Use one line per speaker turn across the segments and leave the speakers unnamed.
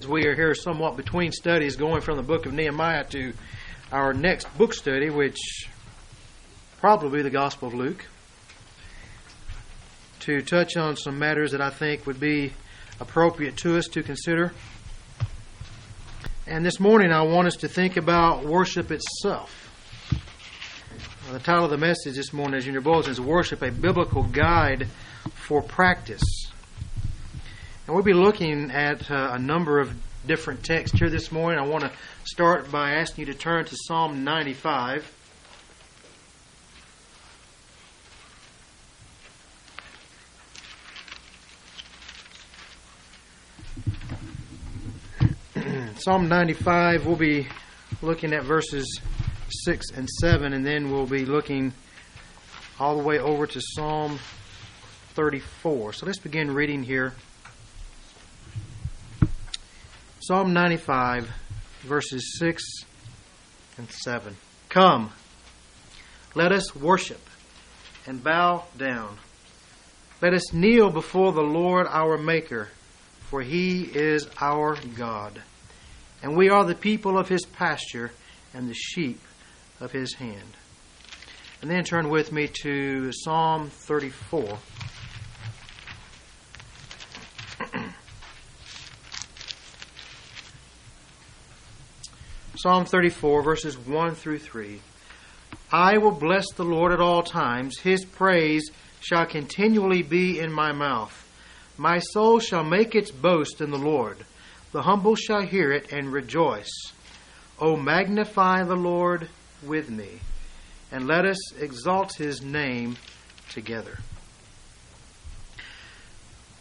As we are here somewhat between studies, going from the book of Nehemiah to our next book study, which probably the Gospel of Luke, to touch on some matters that I think would be appropriate to us to consider. And this morning, I want us to think about worship itself. The title of the message this morning, as in your bulletin, is Worship, a Biblical Guide for Practice. We'll be looking at uh, a number of different texts here this morning. I want to start by asking you to turn to Psalm 95. Psalm 95, we'll be looking at verses 6 and 7, and then we'll be looking all the way over to Psalm 34. So let's begin reading here. Psalm 95, verses 6 and 7. Come, let us worship and bow down. Let us kneel before the Lord our Maker, for he is our God. And we are the people of his pasture and the sheep of his hand. And then turn with me to Psalm 34. Psalm 34, verses 1 through 3. I will bless the Lord at all times. His praise shall continually be in my mouth. My soul shall make its boast in the Lord. The humble shall hear it and rejoice. O magnify the Lord with me, and let us exalt his name together.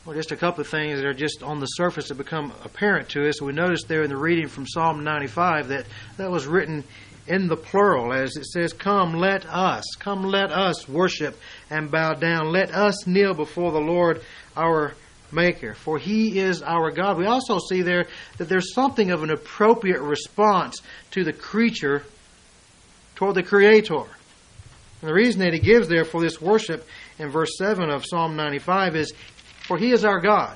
Well, just a couple of things that are just on the surface that become apparent to us. We notice there in the reading from Psalm 95 that that was written in the plural, as it says, Come, let us, come, let us worship and bow down. Let us kneel before the Lord our Maker, for He is our God. We also see there that there's something of an appropriate response to the creature toward the Creator. And the reason that He gives there for this worship in verse 7 of Psalm 95 is for he is our God,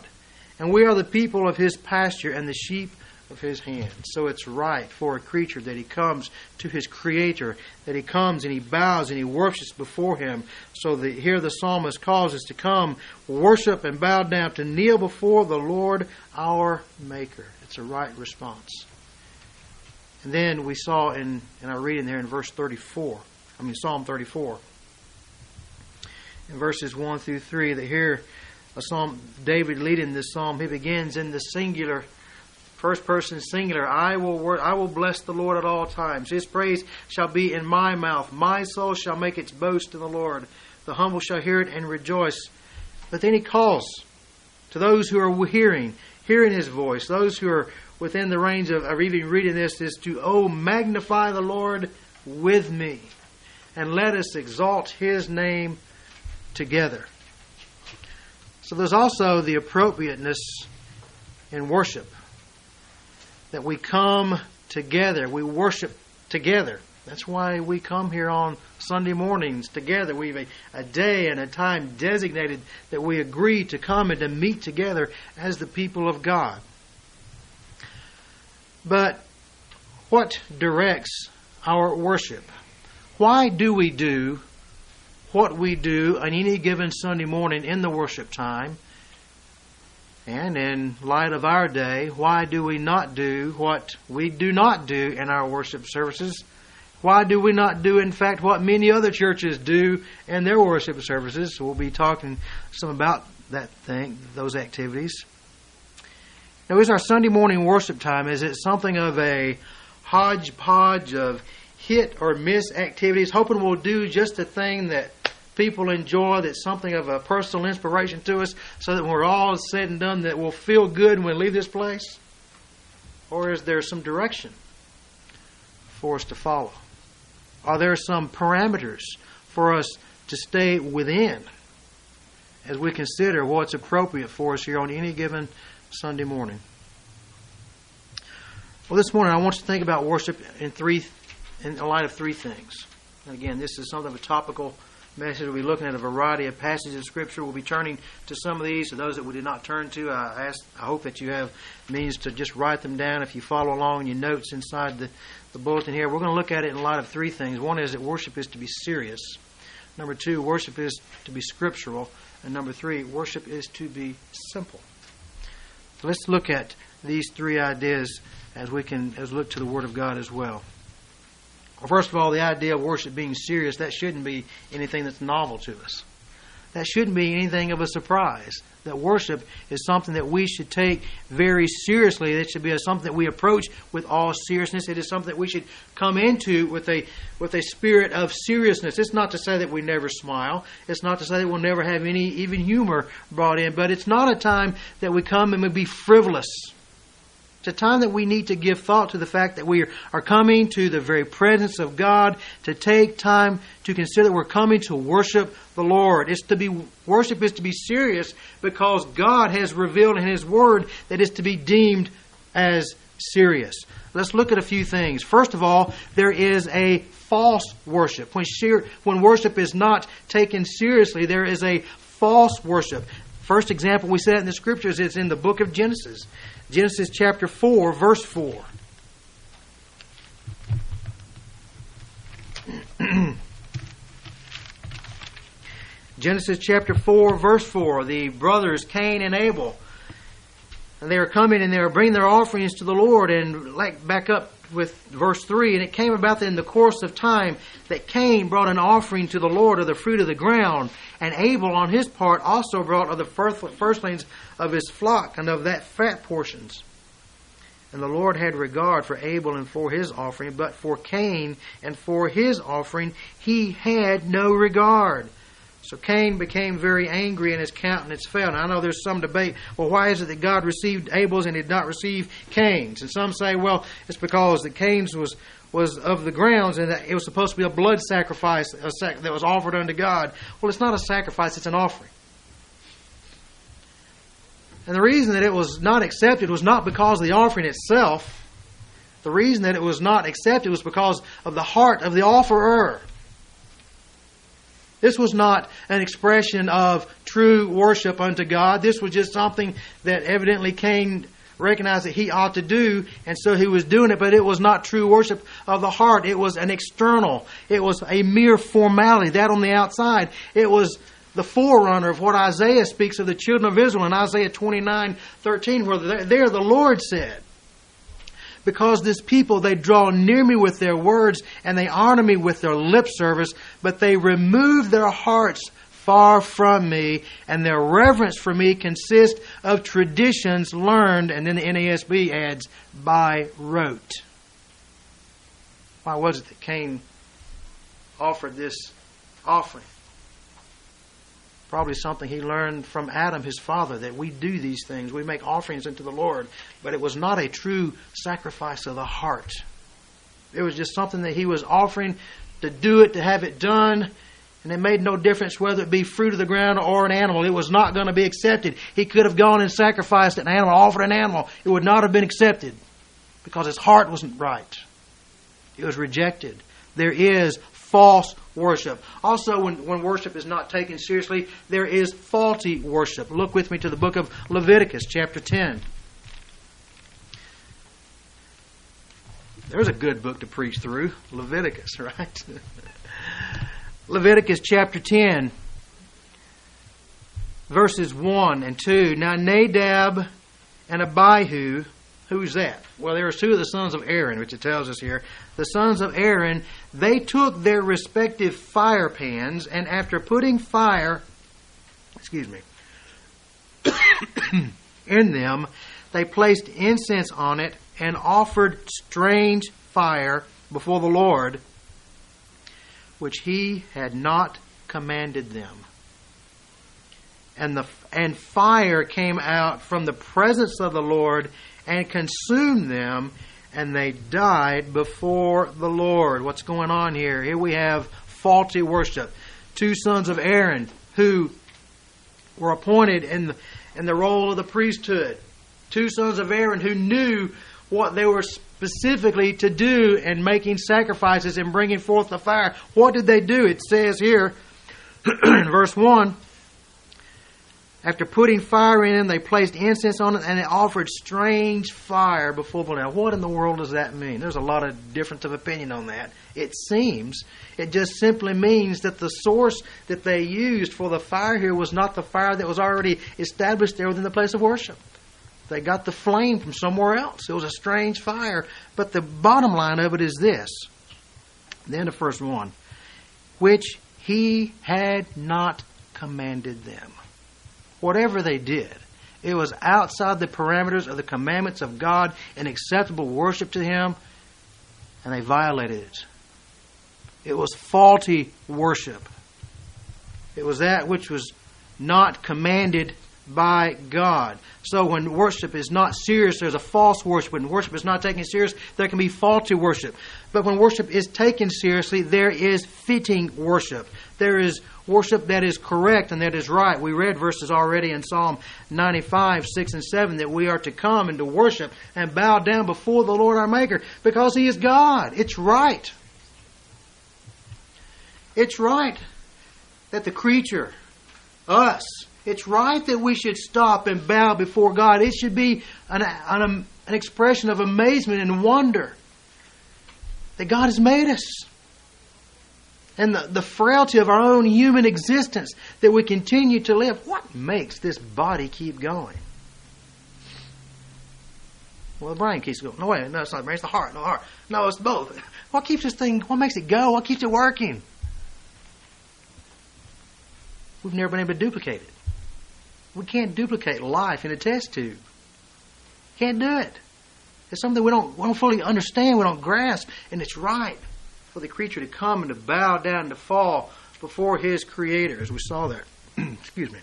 and we are the people of his pasture and the sheep of his hand. So it's right for a creature that he comes to his creator, that he comes and he bows and he worships before him. So that here the psalmist calls us to come, worship and bow down, to kneel before the Lord our Maker. It's a right response. And then we saw in, in our reading there in verse 34, I mean Psalm 34, in verses 1 through 3, that here a psalm, David leading this psalm, he begins in the singular, first person singular. I will word, I will bless the Lord at all times. His praise shall be in my mouth. My soul shall make its boast in the Lord. The humble shall hear it and rejoice. But then he calls to those who are hearing, hearing his voice, those who are within the range of, of even reading this, is to, oh, magnify the Lord with me, and let us exalt his name together. So there's also the appropriateness in worship that we come together, we worship together. That's why we come here on Sunday mornings together. We have a, a, day and a time designated that we agree to come and to meet together as the people of God. But what directs our worship? Why do we do what we do on any given Sunday morning in the worship time. And in light of our day, why do we not do what we do not do in our worship services? Why do we not do, in fact, what many other churches do in their worship services? We'll be talking some about that thing, those activities. Now, is our Sunday morning worship time, is it something of a hodgepodge of hit or miss activities, hoping we'll do just the thing that people enjoy, that's something of a personal inspiration to us, so that when we're all said and done, that we'll feel good when we leave this place? Or is there some direction for us to follow? Are there some parameters for us to stay within as we consider what's appropriate for us here on any given Sunday morning? Well, this morning I want you to think about worship in three, in light of three things. And again, this is something of a topical message, we'll be looking at a variety of passages of Scripture. We'll be turning to some of these. To those that we did not turn to, I ask, I hope that you have means to just write them down if you follow along in your notes inside the, the bulletin here. We're going to look at it in light of three things. One is that worship is to be serious. Number two, worship is to be scriptural. And number three, worship is to be simple. So let's look at these three ideas as we can as look to the Word of God as well. Well, first of all, the idea of worship being serious, that shouldn't be anything that's novel to us. That shouldn't be anything of a surprise. That worship is something that we should take very seriously. It should be something that we approach with all seriousness. It is something that we should come into with a with a spirit of seriousness. It's not to say that we never smile. It's not to say that we'll never have any even humor brought in. But it's not a time that we come and we be frivolous it's a time that we need to give thought to the fact that we are coming to the very presence of God, to take time to consider that we're coming to worship the Lord. It's to be worship is to be serious because God has revealed in His Word that it's to be deemed as serious. Let's look at a few things. First of all, there is a false worship. When, when worship is not taken seriously, there is a false worship. First example we see said in the scriptures is in the book of Genesis. Genesis chapter 4, verse 4. Genesis chapter 4, verse 4. The brothers Cain and Abel. And they are coming and they are bringing their offerings to the Lord. And like back up with verse 3 And it came about that in the course of time that Cain brought an offering to the Lord of the fruit of the ground, and Abel on his part also brought of the firstlings of his flock and of that fat portions. And the Lord had regard for Abel and for his offering, but for Cain and for his offering he had no regard. So Cain became very angry and his countenance fell. Now I know there's some debate. Well, why is it that God received Abel's and did not receive Cain's? And some say, well, it's because that Cain's was was of the grounds and that it was supposed to be a blood sacrifice that was offered unto God. Well, it's not a sacrifice; it's an offering. And the reason that it was not accepted was not because of the offering itself. The reason that it was not accepted was because of the heart of the offerer. This was not an expression of true worship unto God. This was just something that evidently Cain recognized that he ought to do, and so he was doing it, but it was not true worship of the heart. It was an external, it was a mere formality, that on the outside. It was the forerunner of what Isaiah speaks of the children of Israel in Isaiah 29 13, where there the Lord said, because this people they draw near me with their words and they honor me with their lip service, but they remove their hearts far from me, and their reverence for me consists of traditions learned, and then the NASB adds, by rote. Why was it that Cain offered this offering? probably something he learned from Adam, his father, that we do these things. We make offerings unto the Lord. But it was not a true sacrifice of the heart. It was just something that he was offering to do it, to have it done. And it made no difference whether it be fruit of the ground or an animal. It was not going to be accepted. He could have gone and sacrificed an animal, offered an animal. It would not have been accepted because his heart wasn't right. It was rejected. There is false worship. Also, when, when worship is not taken seriously, there is faulty worship. Look with me to the book of Leviticus, chapter 10. There's a good book to preach through Leviticus, right? Leviticus chapter 10, verses 1 and 2. Now, Nadab and Abihu Who's that? Well, there was two of the sons of Aaron, which it tells us here. The sons of Aaron, they took their respective fire pans, and after putting fire, excuse me, in them, they placed incense on it and offered strange fire before the Lord, which he had not commanded them. And the and fire came out from the presence of the Lord and consumed them, and they died before the Lord. What's going on here? Here we have faulty worship. Two sons of Aaron who were appointed in the, in the role of the priesthood. Two sons of Aaron who knew what they were specifically to do in making sacrifices and bringing forth the fire. What did they do? It says here, in verse 1, after putting fire in, they placed incense on it and they offered strange fire before the. Now, what in the world does that mean? There's a lot of difference of opinion on that. It seems it just simply means that the source that they used for the fire here was not the fire that was already established there within the place of worship. They got the flame from somewhere else. It was a strange fire. But the bottom line of it is this Then the verse 1 which he had not commanded them whatever they did, it was outside the parameters of the commandments of God and acceptable worship to Him, and they violated it. It was faulty worship. It was that which was not commanded by God. So when worship is not serious, there's a false worship. When worship is not taken serious, there can be faulty worship. But when worship is taken seriously, there is fitting worship. There is worship that is correct and that is right. We read verses already in Psalm 95, 6 and 7 that we are to come and to worship and bow down before the Lord our Maker because He is God. It's right. It's right that the creature, us, it's right that we should stop and bow before God. It should be an, an, um, an expression of amazement and wonder that God has made us and the, the frailty of our own human existence that we continue to live. What makes this body keep going? Well, the brain keeps going. No, wait, no, it's not the brain, it's the heart. No, the heart. No, it's both. What keeps this thing, what makes it go? What keeps it working? We've never been able to duplicate it. We can't duplicate life in a test tube. Can't do it. It's something we don't, we don't fully understand, we don't grasp, and it's right for the creature to come and to bow down and to fall before his creator, as we saw there. Excuse me.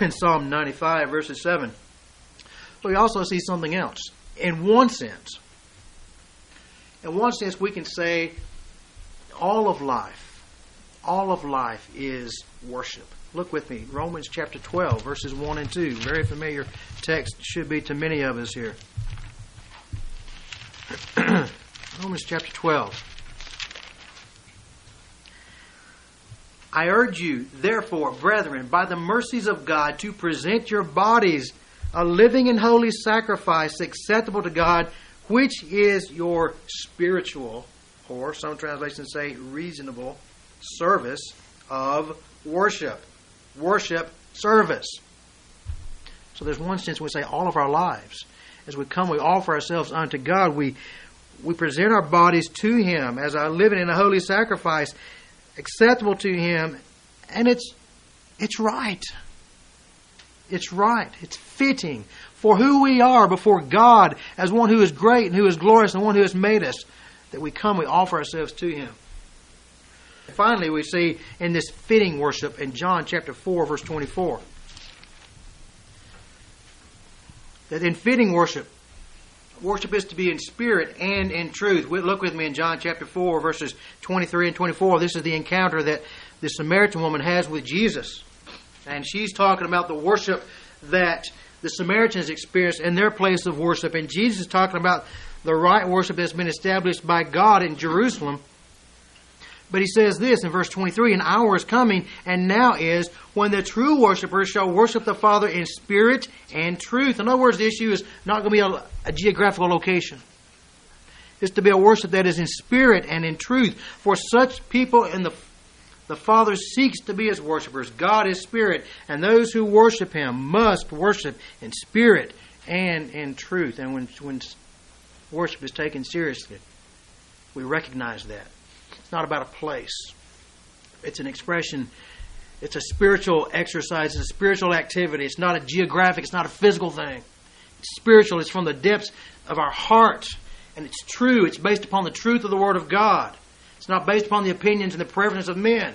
In Psalm 95, verses 7. But we also see something else. In one sense, in one sense, we can say all of life, all of life is worship. Look with me, Romans chapter 12, verses 1 and 2. Very familiar text, should be to many of us here. Romans chapter 12. I urge you, therefore, brethren, by the mercies of God, to present your bodies a living and holy sacrifice acceptable to God, which is your spiritual, or some translations say reasonable, service of worship. Worship service. So there's one sense we say all of our lives. As we come, we offer ourselves unto God. We we present our bodies to Him as a living and a holy sacrifice, acceptable to Him, and it's it's right. It's right. It's fitting for who we are before God as one who is great and who is glorious and one who has made us that we come, we offer ourselves to Him. Finally, we see in this fitting worship in John chapter 4, verse 24, that in fitting worship, worship is to be in spirit and in truth. Look with me in John chapter 4, verses 23 and 24. This is the encounter that the Samaritan woman has with Jesus. And she's talking about the worship that the Samaritans experienced in their place of worship. And Jesus is talking about the right worship that's been established by God in Jerusalem. But he says this in verse 23 An hour is coming, and now is, when the true worshippers shall worship the Father in spirit and truth. In other words, the issue is not going to be a, a geographical location. It's to be a worship that is in spirit and in truth. For such people in the the Father seeks to be his worshippers. God is spirit, and those who worship him must worship in spirit and in truth. And when, when worship is taken seriously, we recognize that. It's not about a place. It's an expression. It's a spiritual exercise. It's a spiritual activity. It's not a geographic. It's not a physical thing. It's spiritual. It's from the depths of our heart. And it's true. It's based upon the truth of the Word of God. It's not based upon the opinions and the preferences of men.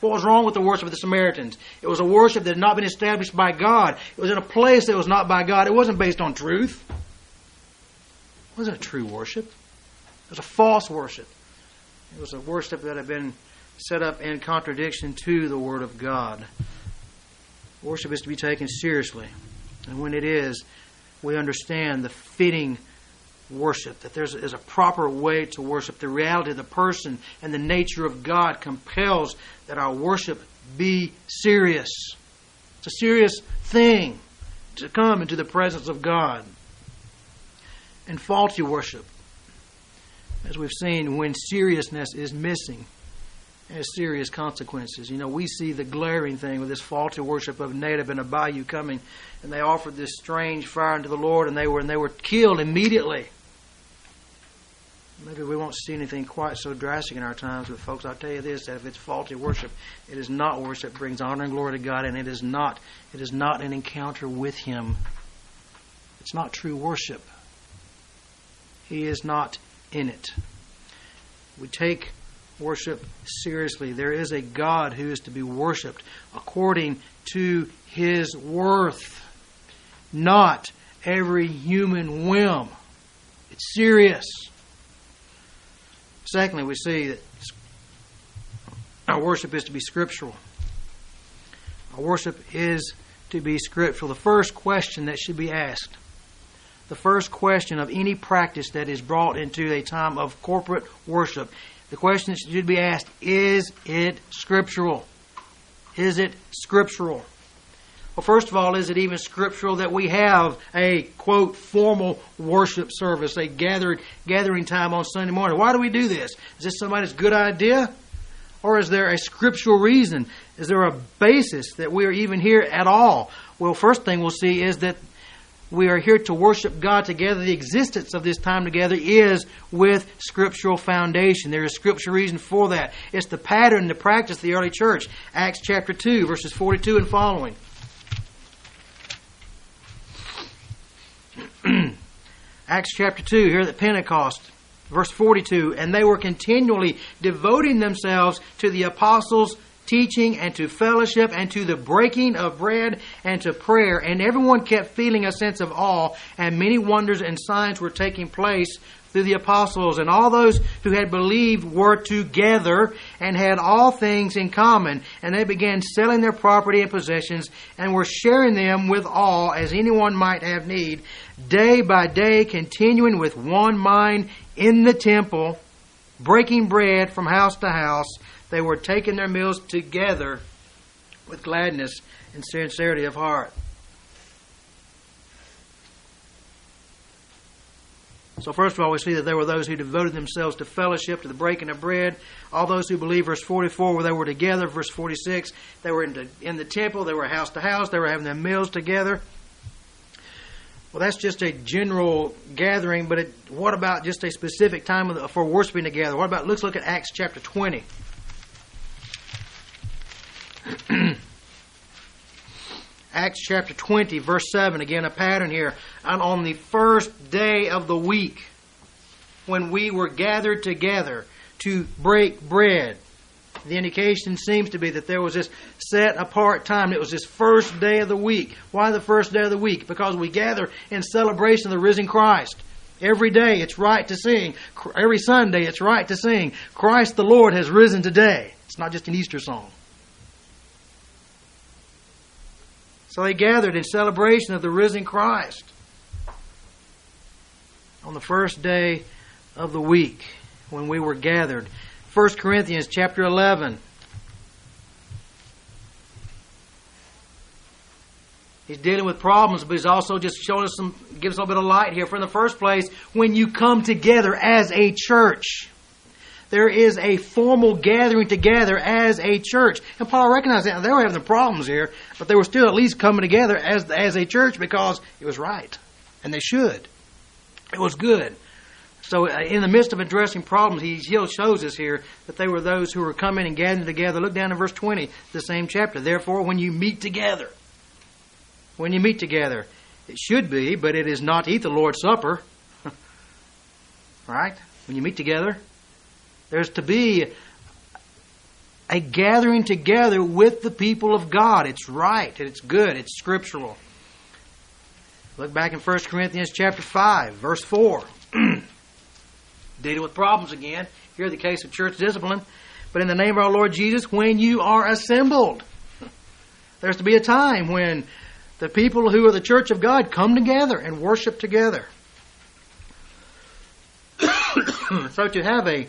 What was wrong with the worship of the Samaritans? It was a worship that had not been established by God. It was in a place that was not by God. It wasn't based on truth. It wasn't a true worship. It was a false worship. It was a worship that had been set up in contradiction to the Word of God. Worship is to be taken seriously. And when it is, we understand the fitting worship, that there's a proper way to worship. The reality of the person and the nature of God compels that our worship be serious. It's a serious thing to come into the presence of God. And faulty worship, as we've seen, when seriousness is missing, has serious consequences. You know, we see the glaring thing with this faulty worship of Nadab and Abihu coming, and they offered this strange fire unto the Lord, and they were and they were killed immediately. Maybe we won't see anything quite so drastic in our times, but folks, I'll tell you this: that if it's faulty worship, it is not worship that brings honor and glory to God, and it is not it is not an encounter with Him. It's not true worship. He is not in it. We take worship seriously. There is a God who is to be worshiped according to His worth, not every human whim. It's serious. Secondly, we see that our worship is to be scriptural. Our worship is to be scriptural. The first question that should be asked, the first question of any practice that is brought into a time of corporate worship, the question that should be asked is it scriptural? Is it scriptural? Well, first of all, is it even scriptural that we have a quote formal worship service, a gathered gathering time on Sunday morning? Why do we do this? Is this somebody's good idea? Or is there a scriptural reason? Is there a basis that we are even here at all? Well, first thing we'll see is that we are here to worship God together. The existence of this time together is with scriptural foundation. There is scripture reason for that. It's the pattern, the practice of the early church. Acts chapter 2, verses 42 and following. Acts chapter 2, here at Pentecost, verse 42, and they were continually devoting themselves to the apostles' teaching and to fellowship and to the breaking of bread and to prayer. And everyone kept feeling a sense of awe, and many wonders and signs were taking place through the apostles. And all those who had believed were together and had all things in common. And they began selling their property and possessions and were sharing them with all as anyone might have need day by day, continuing with one mind in the temple, breaking bread from house to house. They were taking their meals together with gladness and sincerity of heart. So, first of all, we see that there were those who devoted themselves to fellowship, to the breaking of bread. All those who believe, verse 44, where they were together. Verse 46, they were in the, in the temple, they were house to house, they were having their meals together. Well, that's just a general gathering, but it, what about just a specific time for worshiping together? What about, let's look at Acts chapter 20. Acts chapter 20, verse 7, again a pattern here. And on the first day of the week, when we were gathered together to break bread, the indication seems to be that there was this set apart time. It was this first day of the week. Why the first day of the week? Because we gather in celebration of the risen Christ. Every day it's right to sing. Every Sunday it's right to sing. Christ the Lord has risen today. It's not just an Easter song. So they gathered in celebration of the risen Christ on the first day of the week when we were gathered. 1 Corinthians chapter 11. He's dealing with problems, but he's also just showing us some, gives us a little bit of light here. For in the first place, when you come together as a church, there is a formal gathering together as a church. And Paul recognized that. They were having problems here, but they were still at least coming together as, as a church because it was right. And they should. It was good. So, uh, in the midst of addressing problems, he shows us here that they were those who were coming and gathering together. Look down in verse 20, the same chapter. Therefore, when you meet together, when you meet together, it should be, but it is not eat the Lord's Supper. right? When you meet together, there's to be a gathering together with the people of God. It's right, it's good, it's scriptural. Look back in 1 Corinthians chapter 5, verse 4. dealing with problems again. Here, the case of church discipline. But in the name of our Lord Jesus, when you are assembled, there's to be a time when the people who are the church of God come together and worship together. so to have a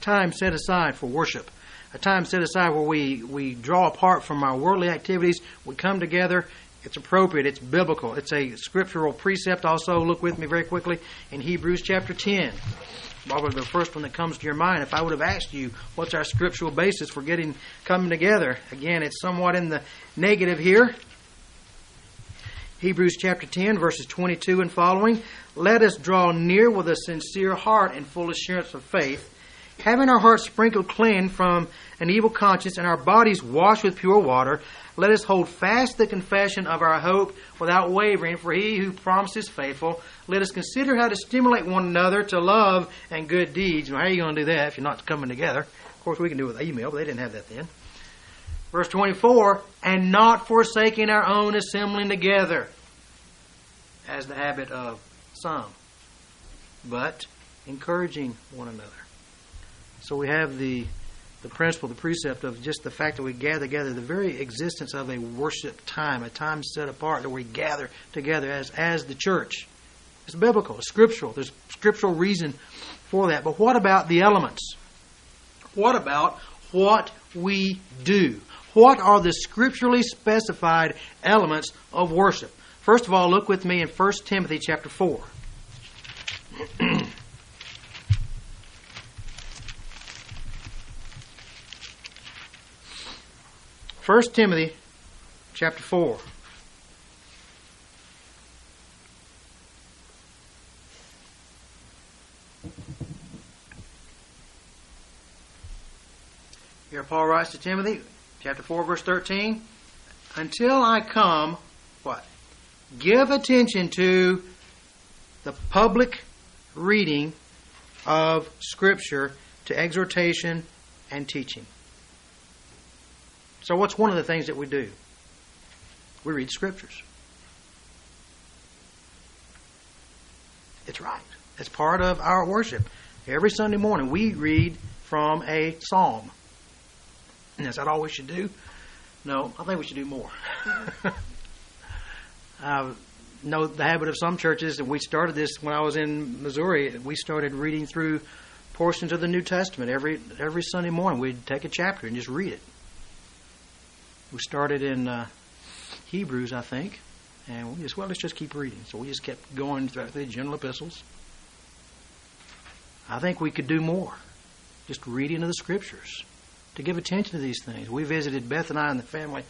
time set aside for worship, a time set aside where we, we draw apart from our worldly activities, we come together, it's appropriate, it's biblical, it's a scriptural precept. Also, look with me very quickly in Hebrews chapter 10. Probably the first one that comes to your mind. If I would have asked you, what's our scriptural basis for getting coming together? Again, it's somewhat in the negative here. Hebrews chapter 10, verses 22 and following. Let us draw near with a sincere heart and full assurance of faith, having our hearts sprinkled clean from an evil conscience and our bodies washed with pure water. Let us hold fast the confession of our hope without wavering, for he who promised is faithful. Let us consider how to stimulate one another to love and good deeds. Well, how are you going to do that if you're not coming together? Of course, we can do it with email, but they didn't have that then. Verse 24, and not forsaking our own assembling together, as the habit of some, but encouraging one another. So we have the the principle, the precept of just the fact that we gather together, the very existence of a worship time, a time set apart that we gather together as as the church. It's biblical, it's scriptural. There's scriptural reason for that. But what about the elements? What about what we do? What are the scripturally specified elements of worship? First of all, look with me in 1 Timothy chapter 4. 1 Timothy chapter 4. Here Paul writes to Timothy, chapter 4, verse 13, Until I come, what? Give attention to the public reading of Scripture to exhortation and teaching. So, what's one of the things that we do? We read Scriptures. It's right. It's part of our worship. Every Sunday morning, we read from a psalm. And is that all we should do? No, I think we should do more. I know the habit of some churches, and we started this when I was in Missouri. We started reading through portions of the New Testament every every Sunday morning. We'd take a chapter and just read it. We started in uh, Hebrews, I think, and we just well, let's just keep reading. So we just kept going through the general epistles. I think we could do more, just reading of the scriptures to give attention to these things. We visited Beth and I and the family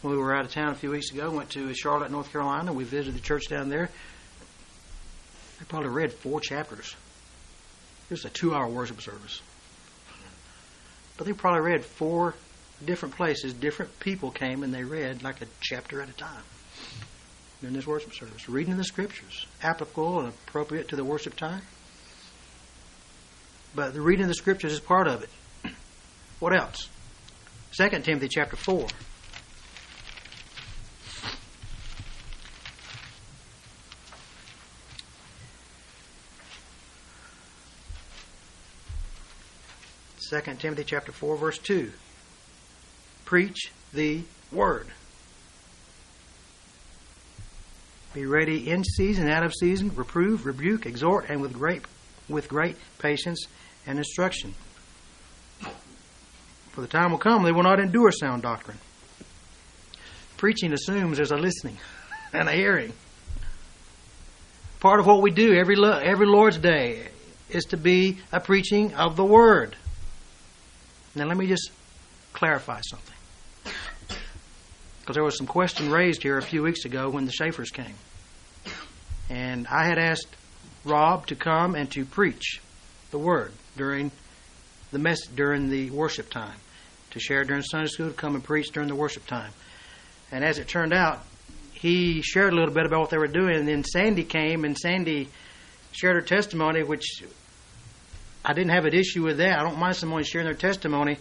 when we were out of town a few weeks ago. Went to Charlotte, North Carolina. We visited the church down there. They probably read four chapters. It was a two-hour worship service, but they probably read four different places. Different people came and they read like a chapter at a time in this worship service, reading of the scriptures, applicable and appropriate to the worship time. But the reading of the scriptures is part of it. What else? 2 Timothy chapter 4. Second Timothy chapter four verse two. Preach the word. Be ready in season, out of season, reprove, rebuke, exhort, and with great with great patience and instruction. For the time will come they will not endure sound doctrine. Preaching assumes there's a listening and a hearing. Part of what we do every every Lord's Day is to be a preaching of the Word. Now, let me just clarify something. Because there was some question raised here a few weeks ago when the Schaefer's came. And I had asked Rob to come and to preach the Word during the mess during the worship time, to share during Sunday school, to come and preach during the worship time. And as it turned out, he shared a little bit about what they were doing, and then Sandy came and Sandy shared her testimony, which I didn't have an issue with that. I don't mind someone sharing their testimony,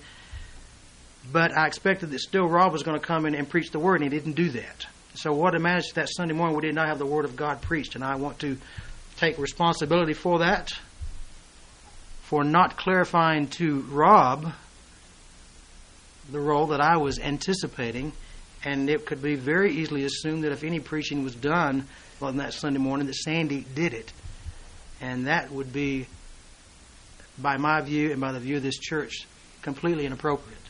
but I expected that still Rob was going to come in and preach the word, and he didn't do that. So what it managed that Sunday morning, we did not have the word of God preached, and I want to take responsibility for that for not clarifying to Rob the role that I was anticipating, and it could be very easily assumed that if any preaching was done on that Sunday morning, that Sandy did it, and that would be by my view and by the view of this church, completely inappropriate.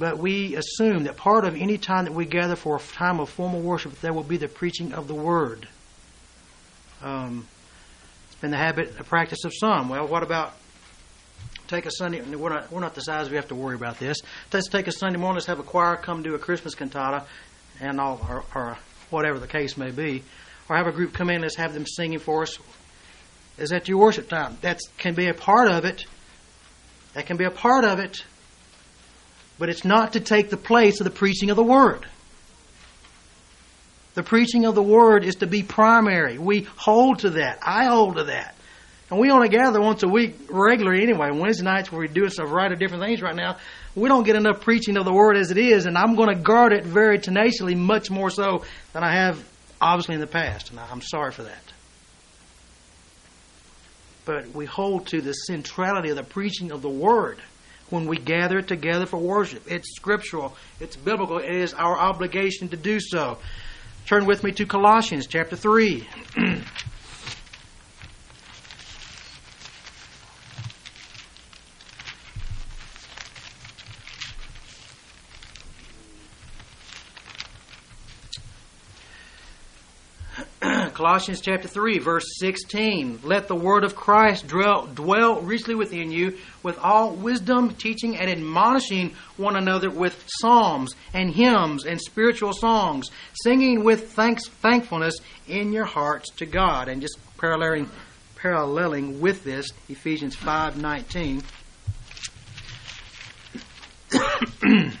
But we assume that part of any time that we gather for a time of formal worship, there will be the preaching of the word. Um, it's been the habit, the practice of some. Well, what about take a Sunday? We're not, we're not the size we have to worry about this. Let's take a Sunday morning. Let's have a choir come do a Christmas cantata, and all, or, or whatever the case may be, or have a group come in. Let's have them singing for us. Is that your worship time? That can be a part of it. That can be a part of it, but it's not to take the place of the preaching of the word. The preaching of the word is to be primary. We hold to that. I hold to that. And we only gather once a week regularly anyway. Wednesday nights where we're doing a variety of different things right now. We don't get enough preaching of the word as it is, and I'm going to guard it very tenaciously, much more so than I have obviously in the past. And I'm sorry for that. But we hold to the centrality of the preaching of the word when we gather together for worship. It's scriptural, it's biblical, it is our obligation to do so. Turn with me to Colossians chapter 3. Colossians chapter 3, verse 16. Let the word of Christ dwell, dwell richly within you with all wisdom, teaching and admonishing one another with psalms and hymns and spiritual songs, singing with thanks, thankfulness in your hearts to God. And just paralleling, paralleling with this, Ephesians 5.19.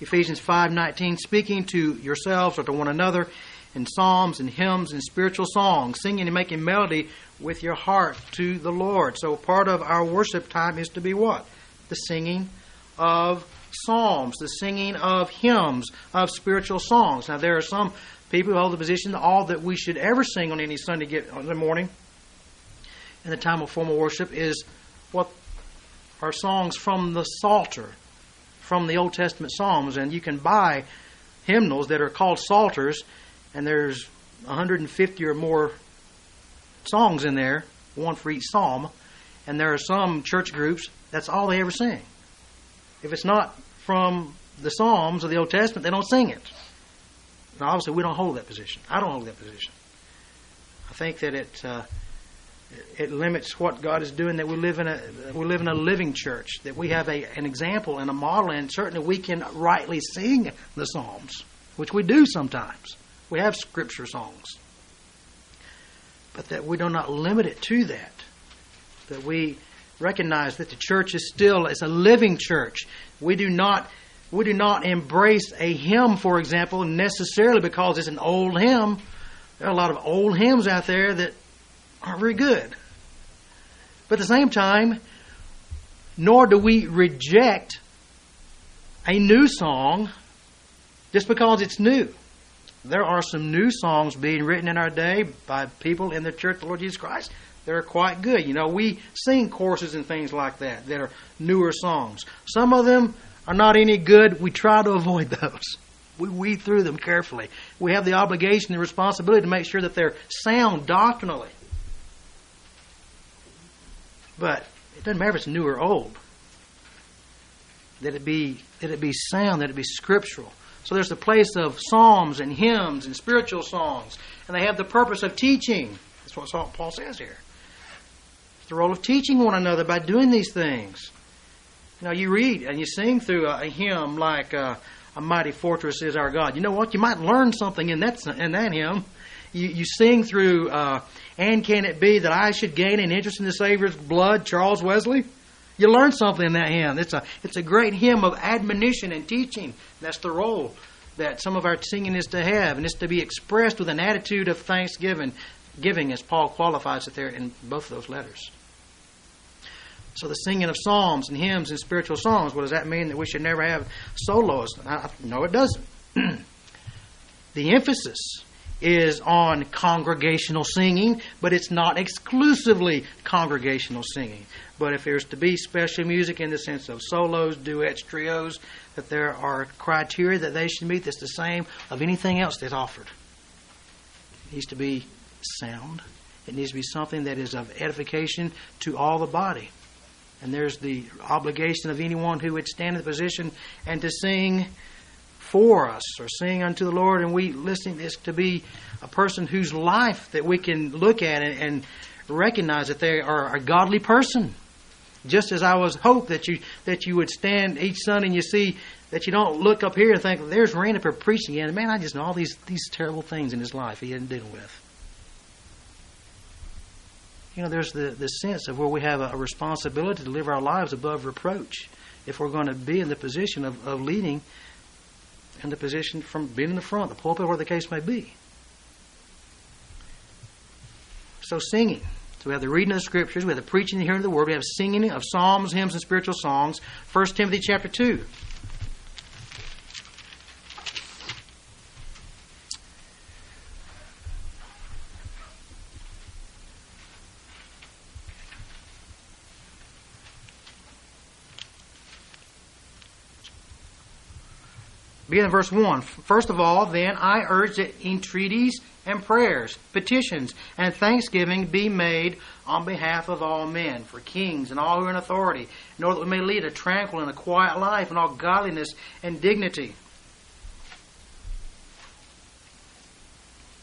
Ephesians 5:19 speaking to yourselves or to one another in psalms and hymns and spiritual songs, singing and making melody with your heart to the Lord. So part of our worship time is to be what? The singing of psalms, the singing of hymns, of spiritual songs. Now there are some people who hold the position that all that we should ever sing on any Sunday get the morning in the time of formal worship is what are songs from the Psalter, from the Old Testament Psalms, and you can buy hymnals that are called psalters and there's 150 or more songs in there, one for each psalm, and there are some church groups that's all they ever sing. If it's not from the Psalms of the Old Testament, they don't sing it. And obviously, we don't hold that position. I don't hold that position. I think that it uh, it limits what God is doing. That we live in a we live in a living church. That we have a an example and a model, and certainly we can rightly sing the Psalms, which we do sometimes. We have scripture songs. But that we do not limit it to that. That we recognize that the church is still is a living church. We do not we do not embrace a hymn, for example, necessarily because it's an old hymn. There are a lot of old hymns out there that aren't very good. But at the same time, nor do we reject a new song just because it's new there are some new songs being written in our day by people in the Church of the Lord Jesus Christ that are quite good. You know, we sing courses and things like that that are newer songs. Some of them are not any good. We try to avoid those. We weed through them carefully. We have the obligation and responsibility to make sure that they're sound doctrinally. But it doesn't matter if it's new or old. That it be that it be sound, that it be scriptural. So there's the place of psalms and hymns and spiritual songs. And they have the purpose of teaching. That's what Paul says here. It's the role of teaching one another by doing these things. You know, you read and you sing through a, hymn like uh, "A Mighty Fortress Is Our God." You know what? You might learn something in that in that hymn. You, you sing through, uh, "And can it be that I should gain an interest in the Savior's blood?" Charles Wesley. You learn something in that hymn. It's a it's a great hymn of admonition and teaching. That's the role that some of our singing is to have, and it's to be expressed with an attitude of thanksgiving, giving as Paul qualifies it there in both of those letters. So the singing of psalms and hymns and spiritual songs. What does that mean? That we should never have solos? No, it doesn't. the emphasis is on congregational singing, but it's not exclusively congregational singing. But if there's to be special music in the sense of solos, duets, trios, that there are criteria that they should meet that's the same of anything else that's offered. It needs to be sound. It needs to be something that is of edification to all the body. And there's the obligation of anyone who would stand in the position and to sing for us or sing unto the Lord. And we listening this to be a person whose life that we can look at and, and recognize that they are a godly person. Just as I was hope that you that you would stand each Sunday and you see that you don't look up here and think, "There's Randy here preaching again." Man, I just know all these these terrible things in his life he hadn't dealt with you know, there's the, the sense of where we have a, a responsibility to live our lives above reproach if we're going to be in the position of, of leading in the position from being in the front, the pulpit, where the case may be. So singing. We have the reading of the scriptures, we have the preaching and hearing of the word, we have singing of psalms, hymns, and spiritual songs. 1 Timothy chapter 2. Begin in verse 1. First of all, then, I urge that entreaties and prayers, petitions, and thanksgiving be made on behalf of all men, for kings and all who are in authority, in order that we may lead a tranquil and a quiet life in all godliness and dignity.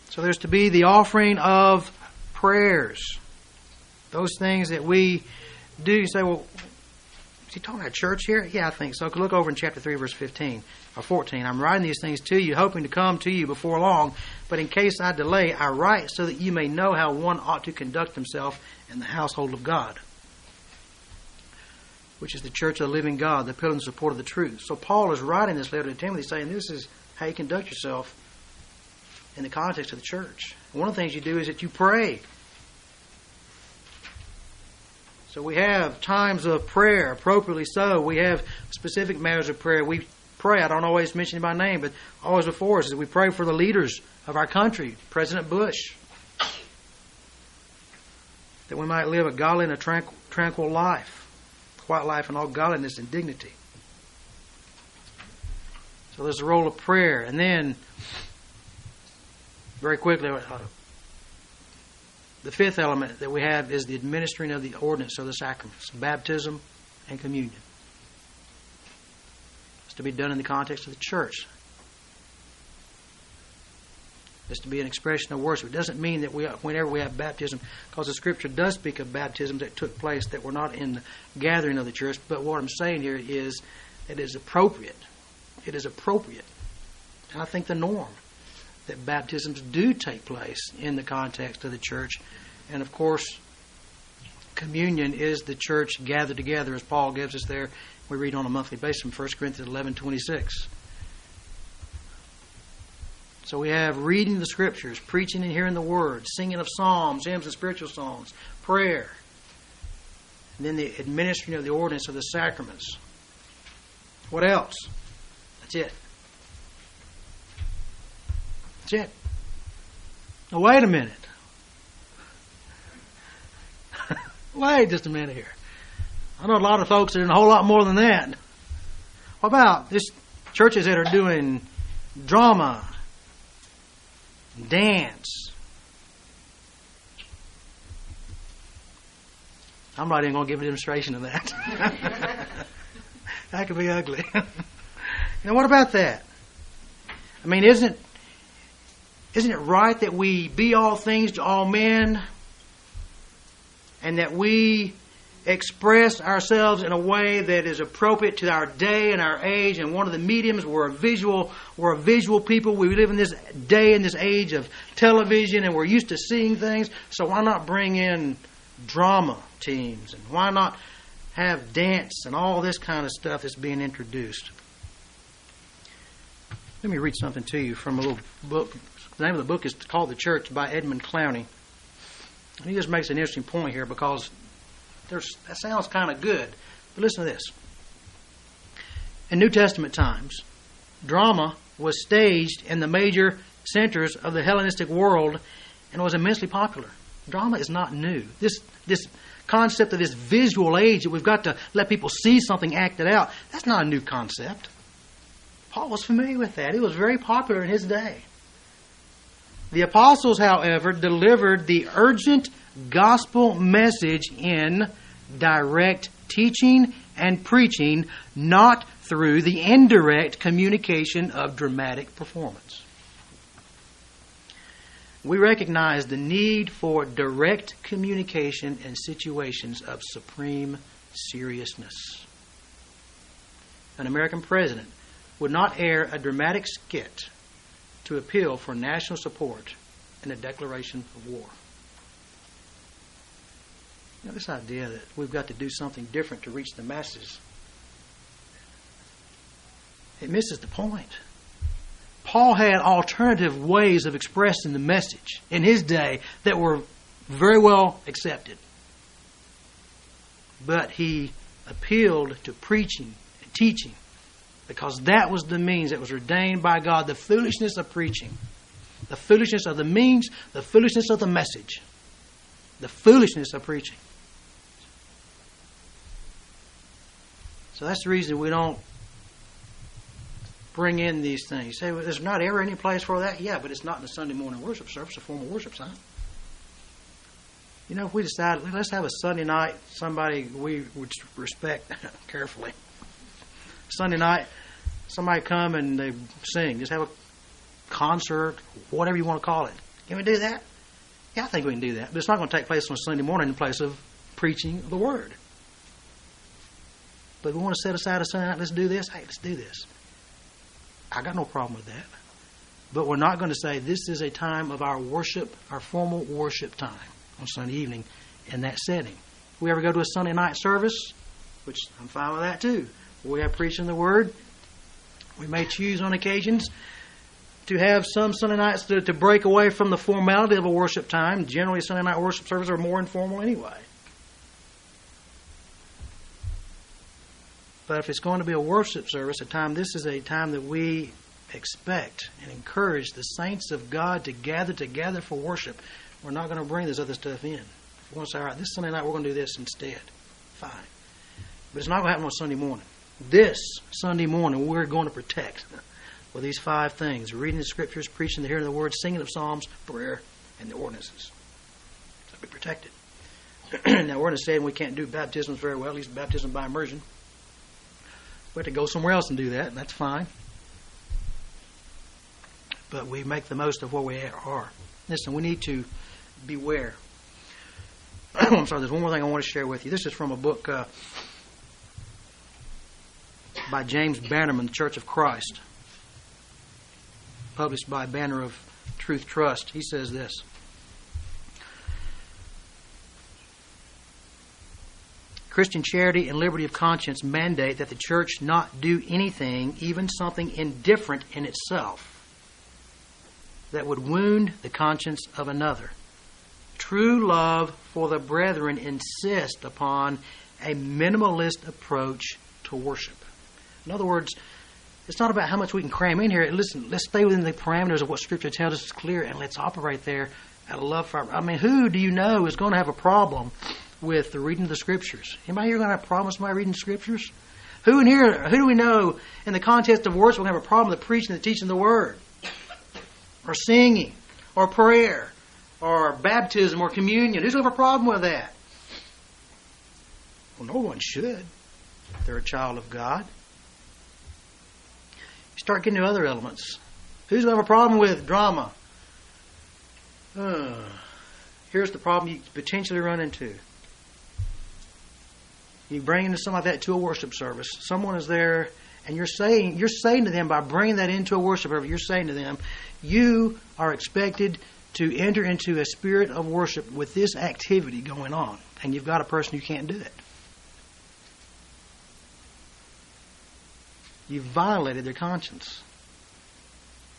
So there's to be the offering of prayers. Those things that we do. You say, well, he talking about church here? Yeah, I think so. Look over in chapter 3, verse 15 or 14. I'm writing these things to you, hoping to come to you before long. But in case I delay, I write so that you may know how one ought to conduct himself in the household of God, which is the church of the living God, the pillar and support of the truth. So Paul is writing this letter to Timothy saying this is how you conduct yourself in the context of the church. one of the things you do is that you pray. So we have times of prayer, appropriately so. We have specific matters of prayer. We pray. I don't always mention by name, but always before us as we pray for the leaders of our country, President Bush, that we might live a godly and a tranquil, tranquil life, quiet life in all godliness and dignity. So there's the role of prayer. And then, very quickly, uh, the fifth element that we have is the administering of the ordinance of the sacraments, baptism and communion It's to be done in the context of the church. It's to be an expression of worship. It doesn't mean that we, whenever we have baptism, because the Scripture does speak of baptisms that took place that were not in the gathering of the church. But what I'm saying here is it is appropriate. It is appropriate. And I think the norm that baptisms do take place in the context of the church. And of course, communion is the church gathered together, as Paul gives us there we read on a monthly basis from 1 Corinthians 11:26. So we have reading the scriptures, preaching and hearing the word, singing of psalms, hymns and spiritual songs, prayer, and then the administering of the ordinance of the sacraments. What else? That's it. That's it. Now wait a minute. wait just a minute here. I know a lot of folks are doing a whole lot more than that. What about just churches that are doing drama, dance? I'm not even going to give a demonstration of that. that could be ugly. now, what about that? I mean, isn't isn't it right that we be all things to all men, and that we express ourselves in a way that is appropriate to our day and our age. And one of the mediums, we're a visual, we're a visual people. We live in this day and this age of television, and we're used to seeing things. So why not bring in drama teams, and why not have dance and all this kind of stuff that's being introduced? Let me read something to you from a little book. The name of the book is called The Church by Edmund Clowney. And he just makes an interesting point here because there's, that sounds kind of good. But listen to this. In New Testament times, drama was staged in the major centers of the Hellenistic world and was immensely popular. Drama is not new. This, this concept of this visual age that we've got to let people see something acted out, that's not a new concept. Paul was familiar with that. It was very popular in his day. The apostles, however, delivered the urgent gospel message in direct teaching and preaching, not through the indirect communication of dramatic performance. We recognize the need for direct communication in situations of supreme seriousness. An American president would not air a dramatic skit to appeal for national support in a declaration of war. Know, this idea that we've got to do something different to reach the masses, it misses the point. Paul had alternative ways of expressing the message in his day that were very well accepted. But he appealed to preaching and teaching because that was the means that was ordained by God the foolishness of preaching, the foolishness of the means, the foolishness of the message, the foolishness of preaching. So that's the reason we don't bring in these things. You say, well, there's not ever any place for that? Yeah, but it's not in the Sunday morning worship service, a formal worship sign. You know, if we decide, let's have a Sunday night, somebody we would respect carefully Sunday night, somebody come and they sing. Just have a concert, whatever you want to call it. Can we do that? Yeah, I think we can do that. But it's not going to take place on a Sunday morning in place of preaching the Word. But we want to set aside a Sunday night, let's do this. Hey, let's do this. I got no problem with that. But we're not going to say this is a time of our worship, our formal worship time on Sunday evening in that setting. If we ever go to a Sunday night service, which I'm fine with that too, we have preaching the Word. We may choose on occasions to have some Sunday nights to, to break away from the formality of a worship time. Generally, Sunday night worship services are more informal anyway. But if it's going to be a worship service, a time this is a time that we expect and encourage the saints of God to gather together for worship. We're not going to bring this other stuff in. If we want to say, all right, this Sunday night we're going to do this instead, fine. But it's not going to happen on Sunday morning this Sunday morning we're going to protect with these five things reading the scriptures, preaching the hearing of the word, singing of psalms, prayer, and the ordinances. So be protected. now, we're going to say we can't do baptisms very well, at least baptism by immersion. We have to go somewhere else and do that, and that's fine. But we make the most of what we are. Listen, we need to beware. I'm sorry, there's one more thing I want to share with you. This is from a book. Uh, by James Bannerman, Church of Christ, published by Banner of Truth Trust. He says this. Christian charity and liberty of conscience mandate that the church not do anything, even something indifferent in itself, that would wound the conscience of another. True love for the brethren insists upon a minimalist approach to worship. In other words, it's not about how much we can cram in here. Listen, let's stay within the parameters of what Scripture tells us is clear, and let's operate there out of love for. Our, I mean, who do you know is going to have a problem with the reading of the Scriptures? Anybody here going to have a problem with reading the Scriptures? Who in here? Who do we know in the context of worship will have a problem with preaching the teaching of the Word, or singing, or prayer, or baptism, or communion? Who's going to have a problem with that? Well, no one should. They're a child of God. Start getting to other elements. Who's going to have a problem with drama? Uh, here's the problem you potentially run into. You bring into something like that to a worship service. Someone is there, and you're saying you're saying to them by bringing that into a worship service, you're saying to them, you are expected to enter into a spirit of worship with this activity going on, and you've got a person who can't do it. You violated their conscience.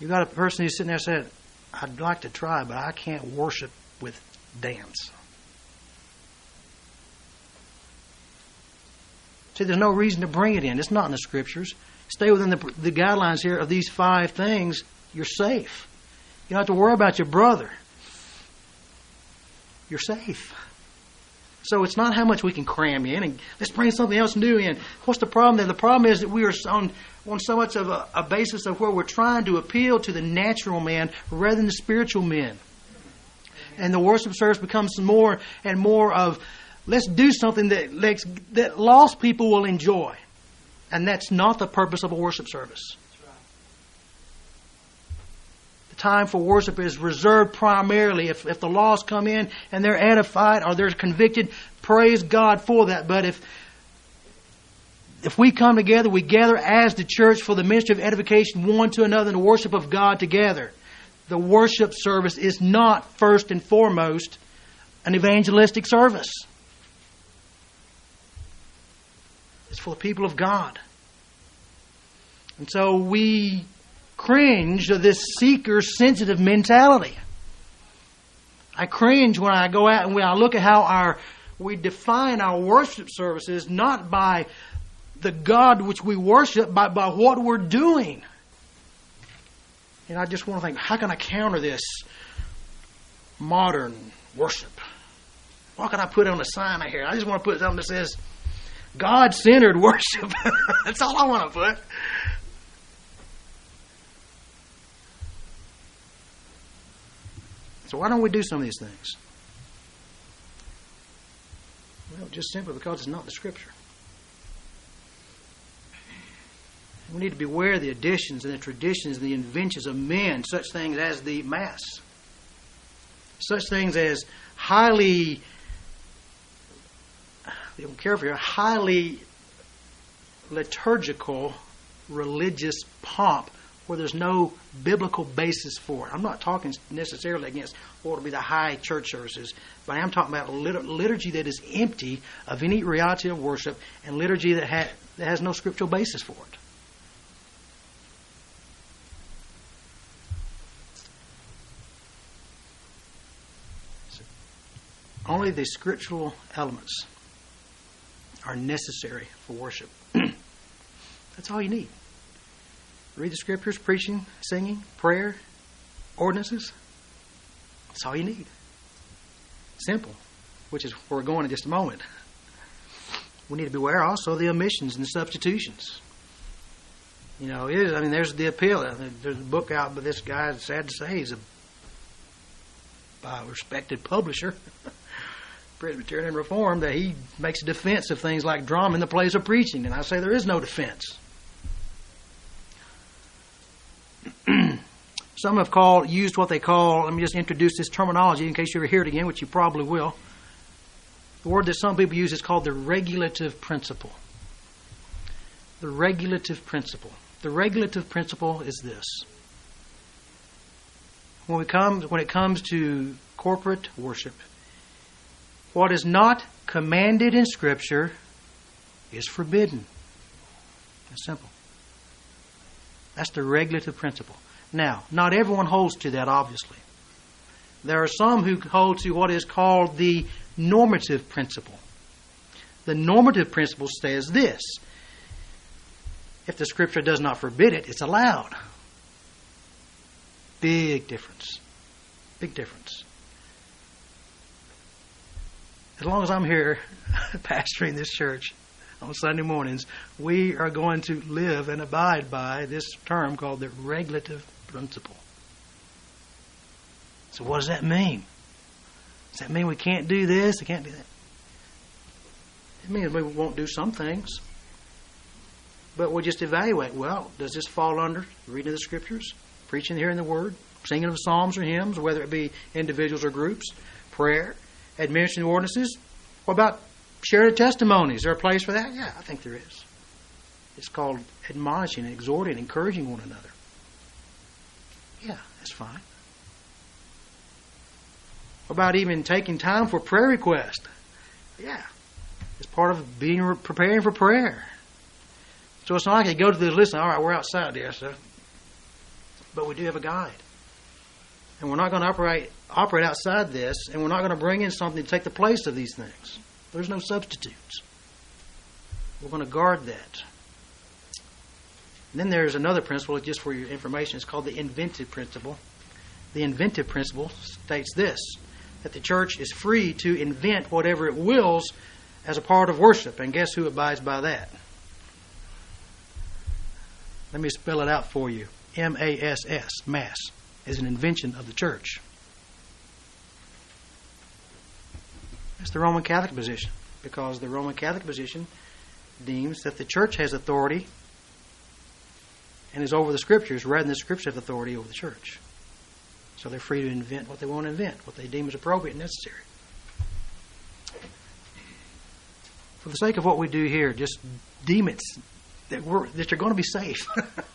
You got a person who's sitting there saying, I'd like to try, but I can't worship with dance. See, there's no reason to bring it in. It's not in the scriptures. Stay within the, the guidelines here of these five things. You're safe. You don't have to worry about your brother. You're safe. So it's not how much we can cram in and let's bring something else new in. What's the problem there? The problem is that we are on, on so much of a, a basis of where we're trying to appeal to the natural man rather than the spiritual men. And the worship service becomes more and more of let's do something that, that lost people will enjoy. And that's not the purpose of a worship service. Time for worship is reserved primarily if, if the lost come in and they're edified or they're convicted, praise God for that. But if if we come together, we gather as the church for the ministry of edification one to another and the worship of God together. The worship service is not first and foremost an evangelistic service. It's for the people of God. And so we cringe to this seeker sensitive mentality. I cringe when I go out and when I look at how our we define our worship services not by the God which we worship, but by what we're doing. And I just want to think, how can I counter this modern worship? What can I put on a sign out here? I just want to put something that says God centered worship. That's all I want to put. So why don't we do some of these things? Well, just simply because it's not the Scripture. We need to beware of the additions and the traditions and the inventions of men, such things as the Mass, such things as highly be careful here, highly liturgical religious pomp where there's no biblical basis for it. I'm not talking necessarily against what would be the high church services, but I am talking about liturgy that is empty of any reality of worship and liturgy that, ha- that has no scriptural basis for it. only the scriptural elements are necessary for worship. That's all you need. Read the scriptures, preaching, singing, prayer, ordinances. That's all you need. Simple, which is where we're going in just a moment. We need to beware also of the omissions and the substitutions. You know, I mean, there's the appeal. There's a book out by this guy, sad to say, he's a, a respected publisher. Presbyterian and that he makes a defense of things like drama in the place of preaching, and I say there is no defense. Some have called used what they call. Let me just introduce this terminology in case you ever hear it again, which you probably will. The word that some people use is called the regulative principle. The regulative principle. The regulative principle is this. When, we come, when it comes to corporate worship, what is not commanded in Scripture is forbidden. It's simple. That's the regulative principle. Now, not everyone holds to that, obviously. There are some who hold to what is called the normative principle. The normative principle says this if the Scripture does not forbid it, it's allowed. Big difference. Big difference as long as I'm here pastoring this church on Sunday mornings, we are going to live and abide by this term called the regulative principle. So, what does that mean? Does that mean we can't do this? We can't do that? It means we won't do some things. But we'll just evaluate well, does this fall under reading the scriptures, preaching, hearing the word, singing of psalms or hymns, whether it be individuals or groups, prayer, administering ordinances. What about sharing testimonies? Is there a place for that? Yeah, I think there is. It's called admonishing, exhorting, encouraging one another. Yeah, that's fine. What about even taking time for prayer request? Yeah, it's part of being preparing for prayer. So it's not like you go to this list. All right, we're outside there, sir. But we do have a guide. And we're not going to operate, operate outside this, and we're not going to bring in something to take the place of these things. There's no substitutes. We're going to guard that. And then there's another principle, just for your information, it's called the inventive principle. The inventive principle states this that the church is free to invent whatever it wills as a part of worship. And guess who abides by that? Let me spell it out for you. M A S S, Mass, is an invention of the church. It's the Roman Catholic position because the Roman Catholic position deems that the church has authority and is over the scriptures rather than the scriptures have authority over the church. So they're free to invent what they want to invent, what they deem as appropriate and necessary. For the sake of what we do here, just deem it that we're that you're going to be safe.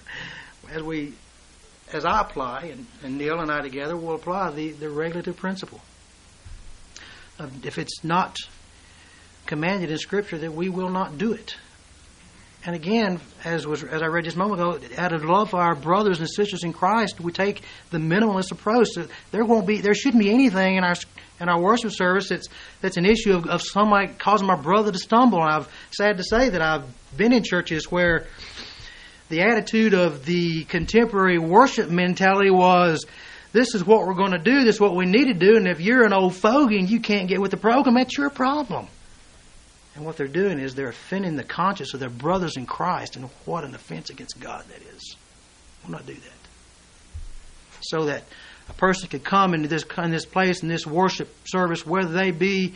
as we as I apply and, and Neil and I together will apply the, the regulative principle. if it's not commanded in Scripture, that we will not do it. And again, as was as I read just a moment ago, out of love for our brothers and sisters in Christ, we take the minimalist approach. So there won't be, there shouldn't be anything in our in our worship service that's that's an issue of, of somebody causing my brother to stumble. And I've sad to say that I've been in churches where the attitude of the contemporary worship mentality was, "This is what we're going to do. This is what we need to do. And if you're an old fogey and you can't get with the program, that's your problem." And what they're doing is they're offending the conscience of their brothers in Christ, and what an offense against God that is. We'll not do that. So that a person could come into this in this place in this worship service, whether they be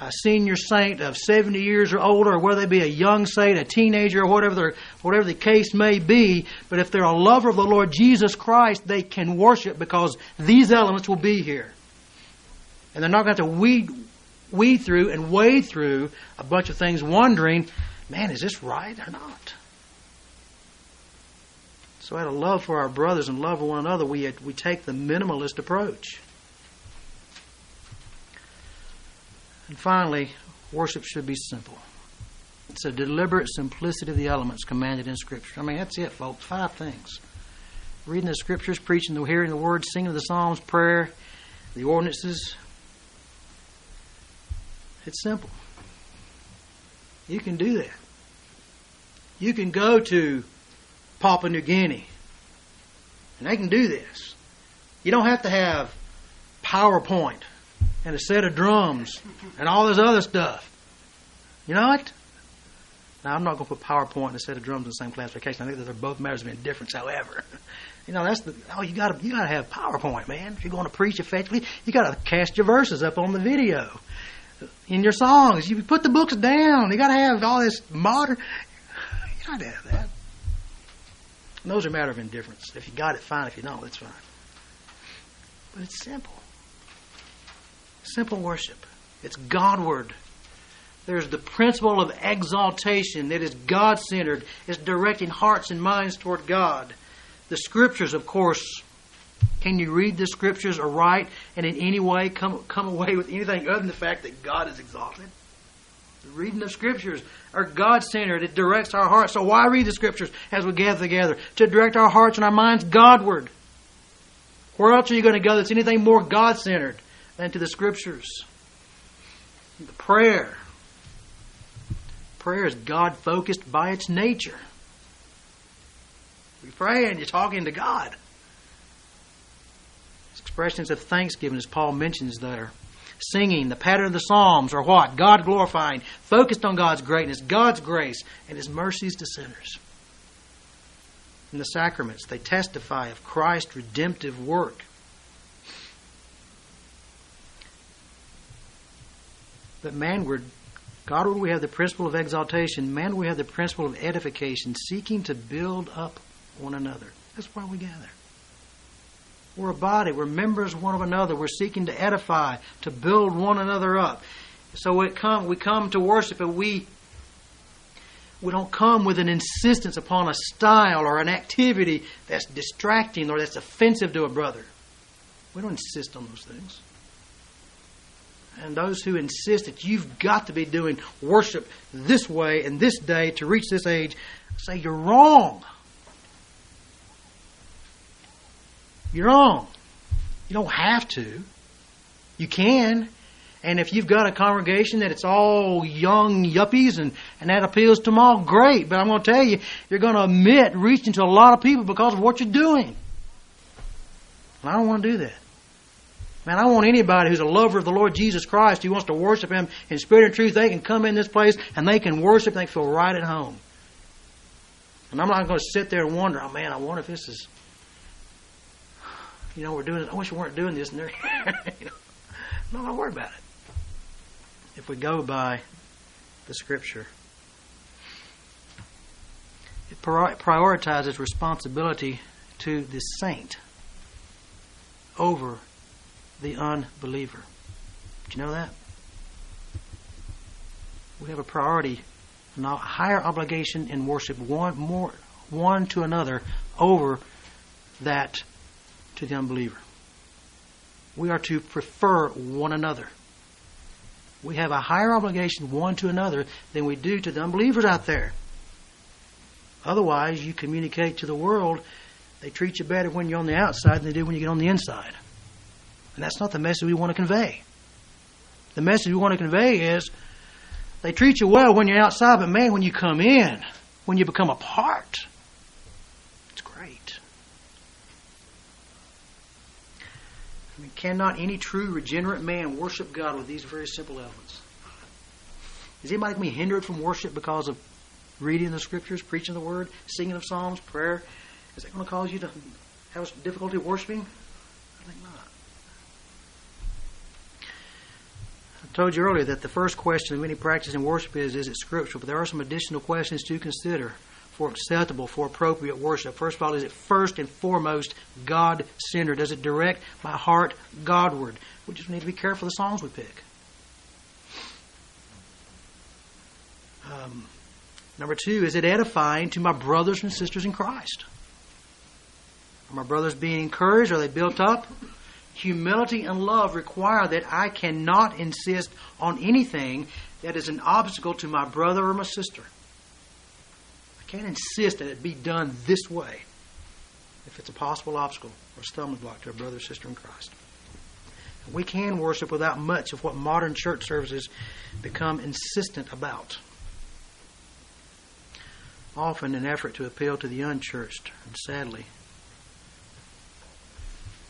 a senior saint of 70 years or older, or whether they be a young saint, a teenager, or whatever, whatever the case may be. But if they're a lover of the Lord Jesus Christ, they can worship because these elements will be here. And they're not going to have to weed, weed through and wade through a bunch of things wondering, man, is this right or not? So out of love for our brothers and love for one another, we, we take the minimalist approach. And finally, worship should be simple. It's a deliberate simplicity of the elements commanded in Scripture. I mean, that's it, folks. Five things. Reading the Scriptures, preaching the hearing the Word, singing the Psalms, prayer, the ordinances, it's simple. You can do that. You can go to Papua New Guinea, and they can do this. You don't have to have PowerPoint and a set of drums and all this other stuff. You know what? Now, I'm not going to put PowerPoint and a set of drums in the same classification. I think they're both matters of indifference. However, you know that's the oh you got to you got to have PowerPoint, man. If you're going to preach effectively, you got to cast your verses up on the video in your songs. You put the books down. You got to have all this modern. You got to have that. And those are a matter of indifference. If you got it, fine. If you don't, it's fine. But it's simple. Simple worship. It's Godward. There's the principle of exaltation that is God centered, is directing hearts and minds toward God. The scriptures, of course, can you read the scriptures aright and in any way come, come away with anything other than the fact that God is exalted? The reading of scriptures are God centered. It directs our hearts. So why read the scriptures as we gather together? To direct our hearts and our minds Godward. Where else are you going to go that's anything more God centered than to the scriptures? The prayer. Prayer is God focused by its nature. We pray and you're talking to God expressions of thanksgiving, as Paul mentions there. Singing, the pattern of the Psalms, or what? God glorifying, focused on God's greatness, God's grace, and His mercies to sinners. In the sacraments, they testify of Christ's redemptive work. But manward, Godward we have the principle of exaltation, manward we have the principle of edification, seeking to build up one another. That's why we gather. We're a body. We're members one of another. We're seeking to edify, to build one another up. So it come, we come to worship and we we don't come with an insistence upon a style or an activity that's distracting or that's offensive to a brother. We don't insist on those things. And those who insist that you've got to be doing worship this way and this day to reach this age say you're wrong. You're wrong. You don't have to. You can. And if you've got a congregation that it's all young yuppies and, and that appeals to them all, great. But I'm going to tell you, you're going to omit reaching to a lot of people because of what you're doing. And I don't want to do that. Man, I want anybody who's a lover of the Lord Jesus Christ who wants to worship Him in spirit and truth, they can come in this place and they can worship, and they feel right at home. And I'm not going to sit there and wonder, oh man, I wonder if this is, you know, we're doing. I wish we weren't doing this. And they're, you know, not going worry about it. If we go by the Scripture, it prioritizes responsibility to the saint over the unbeliever. Do you know that? We have a priority, a higher obligation in worship, one more, one to another, over that to the unbeliever. We are to prefer one another. We have a higher obligation one to another than we do to the unbelievers out there. Otherwise, you communicate to the world, they treat you better when you're on the outside than they do when you get on the inside. And that's not the message we want to convey. The message we want to convey is they treat you well when you're outside, but man, when you come in, when you become a part, it's great. I mean, cannot any true regenerate man worship God with these very simple elements? Is anybody going to be hindered from worship because of reading the scriptures, preaching the word, singing of psalms, prayer? Is that going to cause you to have difficulty worshiping? I think not. I told you earlier that the first question of any practice in worship is, is it scriptural? But there are some additional questions to consider for acceptable, for appropriate worship. First of all, is it first and foremost God centered? Does it direct my heart Godward? We just need to be careful the songs we pick. Um, number two, is it edifying to my brothers and sisters in Christ? Are my brothers being encouraged? Are they built up? humility and love require that I cannot insist on anything that is an obstacle to my brother or my sister. Can't insist that it be done this way if it's a possible obstacle or stumbling block to a brother or sister in Christ. We can worship without much of what modern church services become insistent about. Often, an effort to appeal to the unchurched, and sadly,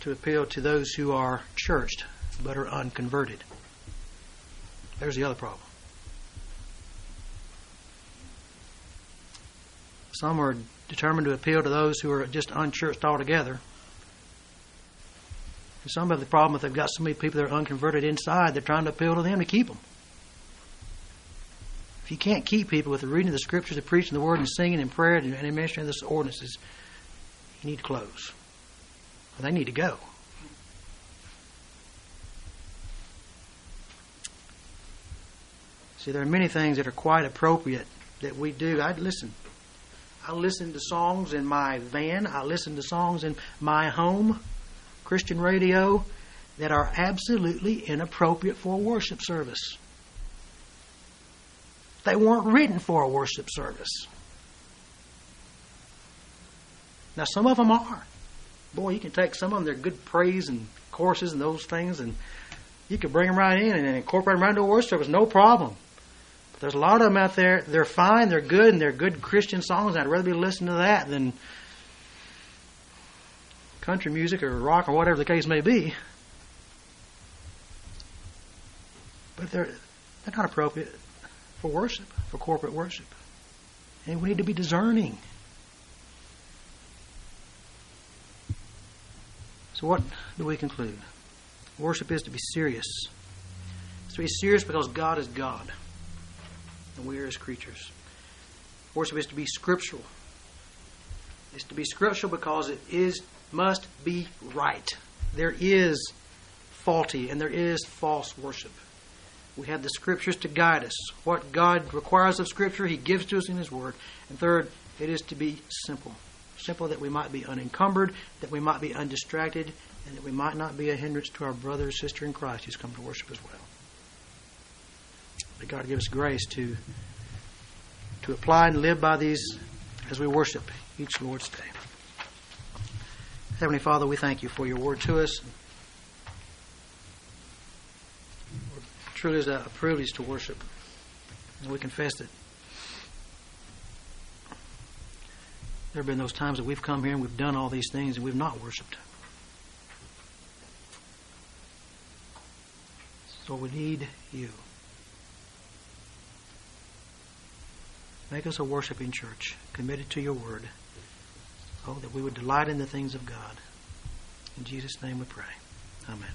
to appeal to those who are churched but are unconverted. There's the other problem. Some are determined to appeal to those who are just unchurched altogether. And some have the problem if they've got so many people that are unconverted inside, they're trying to appeal to them to keep them. If you can't keep people with the reading of the scriptures, the preaching of the word, and singing and prayer and administering the ordinances, you need to close. They need to go. See, there are many things that are quite appropriate that we do. I listen. I listen to songs in my van. I listen to songs in my home, Christian radio, that are absolutely inappropriate for a worship service. They weren't written for a worship service. Now, some of them are boy, you can take some of them, they're good praise and courses and those things, and you can bring them right in and incorporate them right into a worship service, no problem. There's a lot of them out there, they're fine, they're good, and they're good Christian songs. I'd rather be listening to that than country music or rock or whatever the case may be. But they're, they're not appropriate for worship, for corporate worship. And we need to be discerning. So, what do we conclude? Worship is to be serious. It's to be serious because God is God and we are His creatures. Worship is to be scriptural. It's to be scriptural because it is must be right. There is faulty and there is false worship. We have the scriptures to guide us. What God requires of scripture, He gives to us in His Word. And third, it is to be simple simple that we might be unencumbered, that we might be undistracted, and that we might not be a hindrance to our brother or sister in Christ who's come to worship as well. God give us grace to to apply and live by these as we worship each Lord's day. Heavenly Father, we thank you for your word to us. It truly is a privilege to worship. And we confess it There have been those times that we've come here and we've done all these things and we've not worshiped. So we need you. Make us a worshiping church, committed to your word. Oh, that we would delight in the things of God. In Jesus' name we pray. Amen.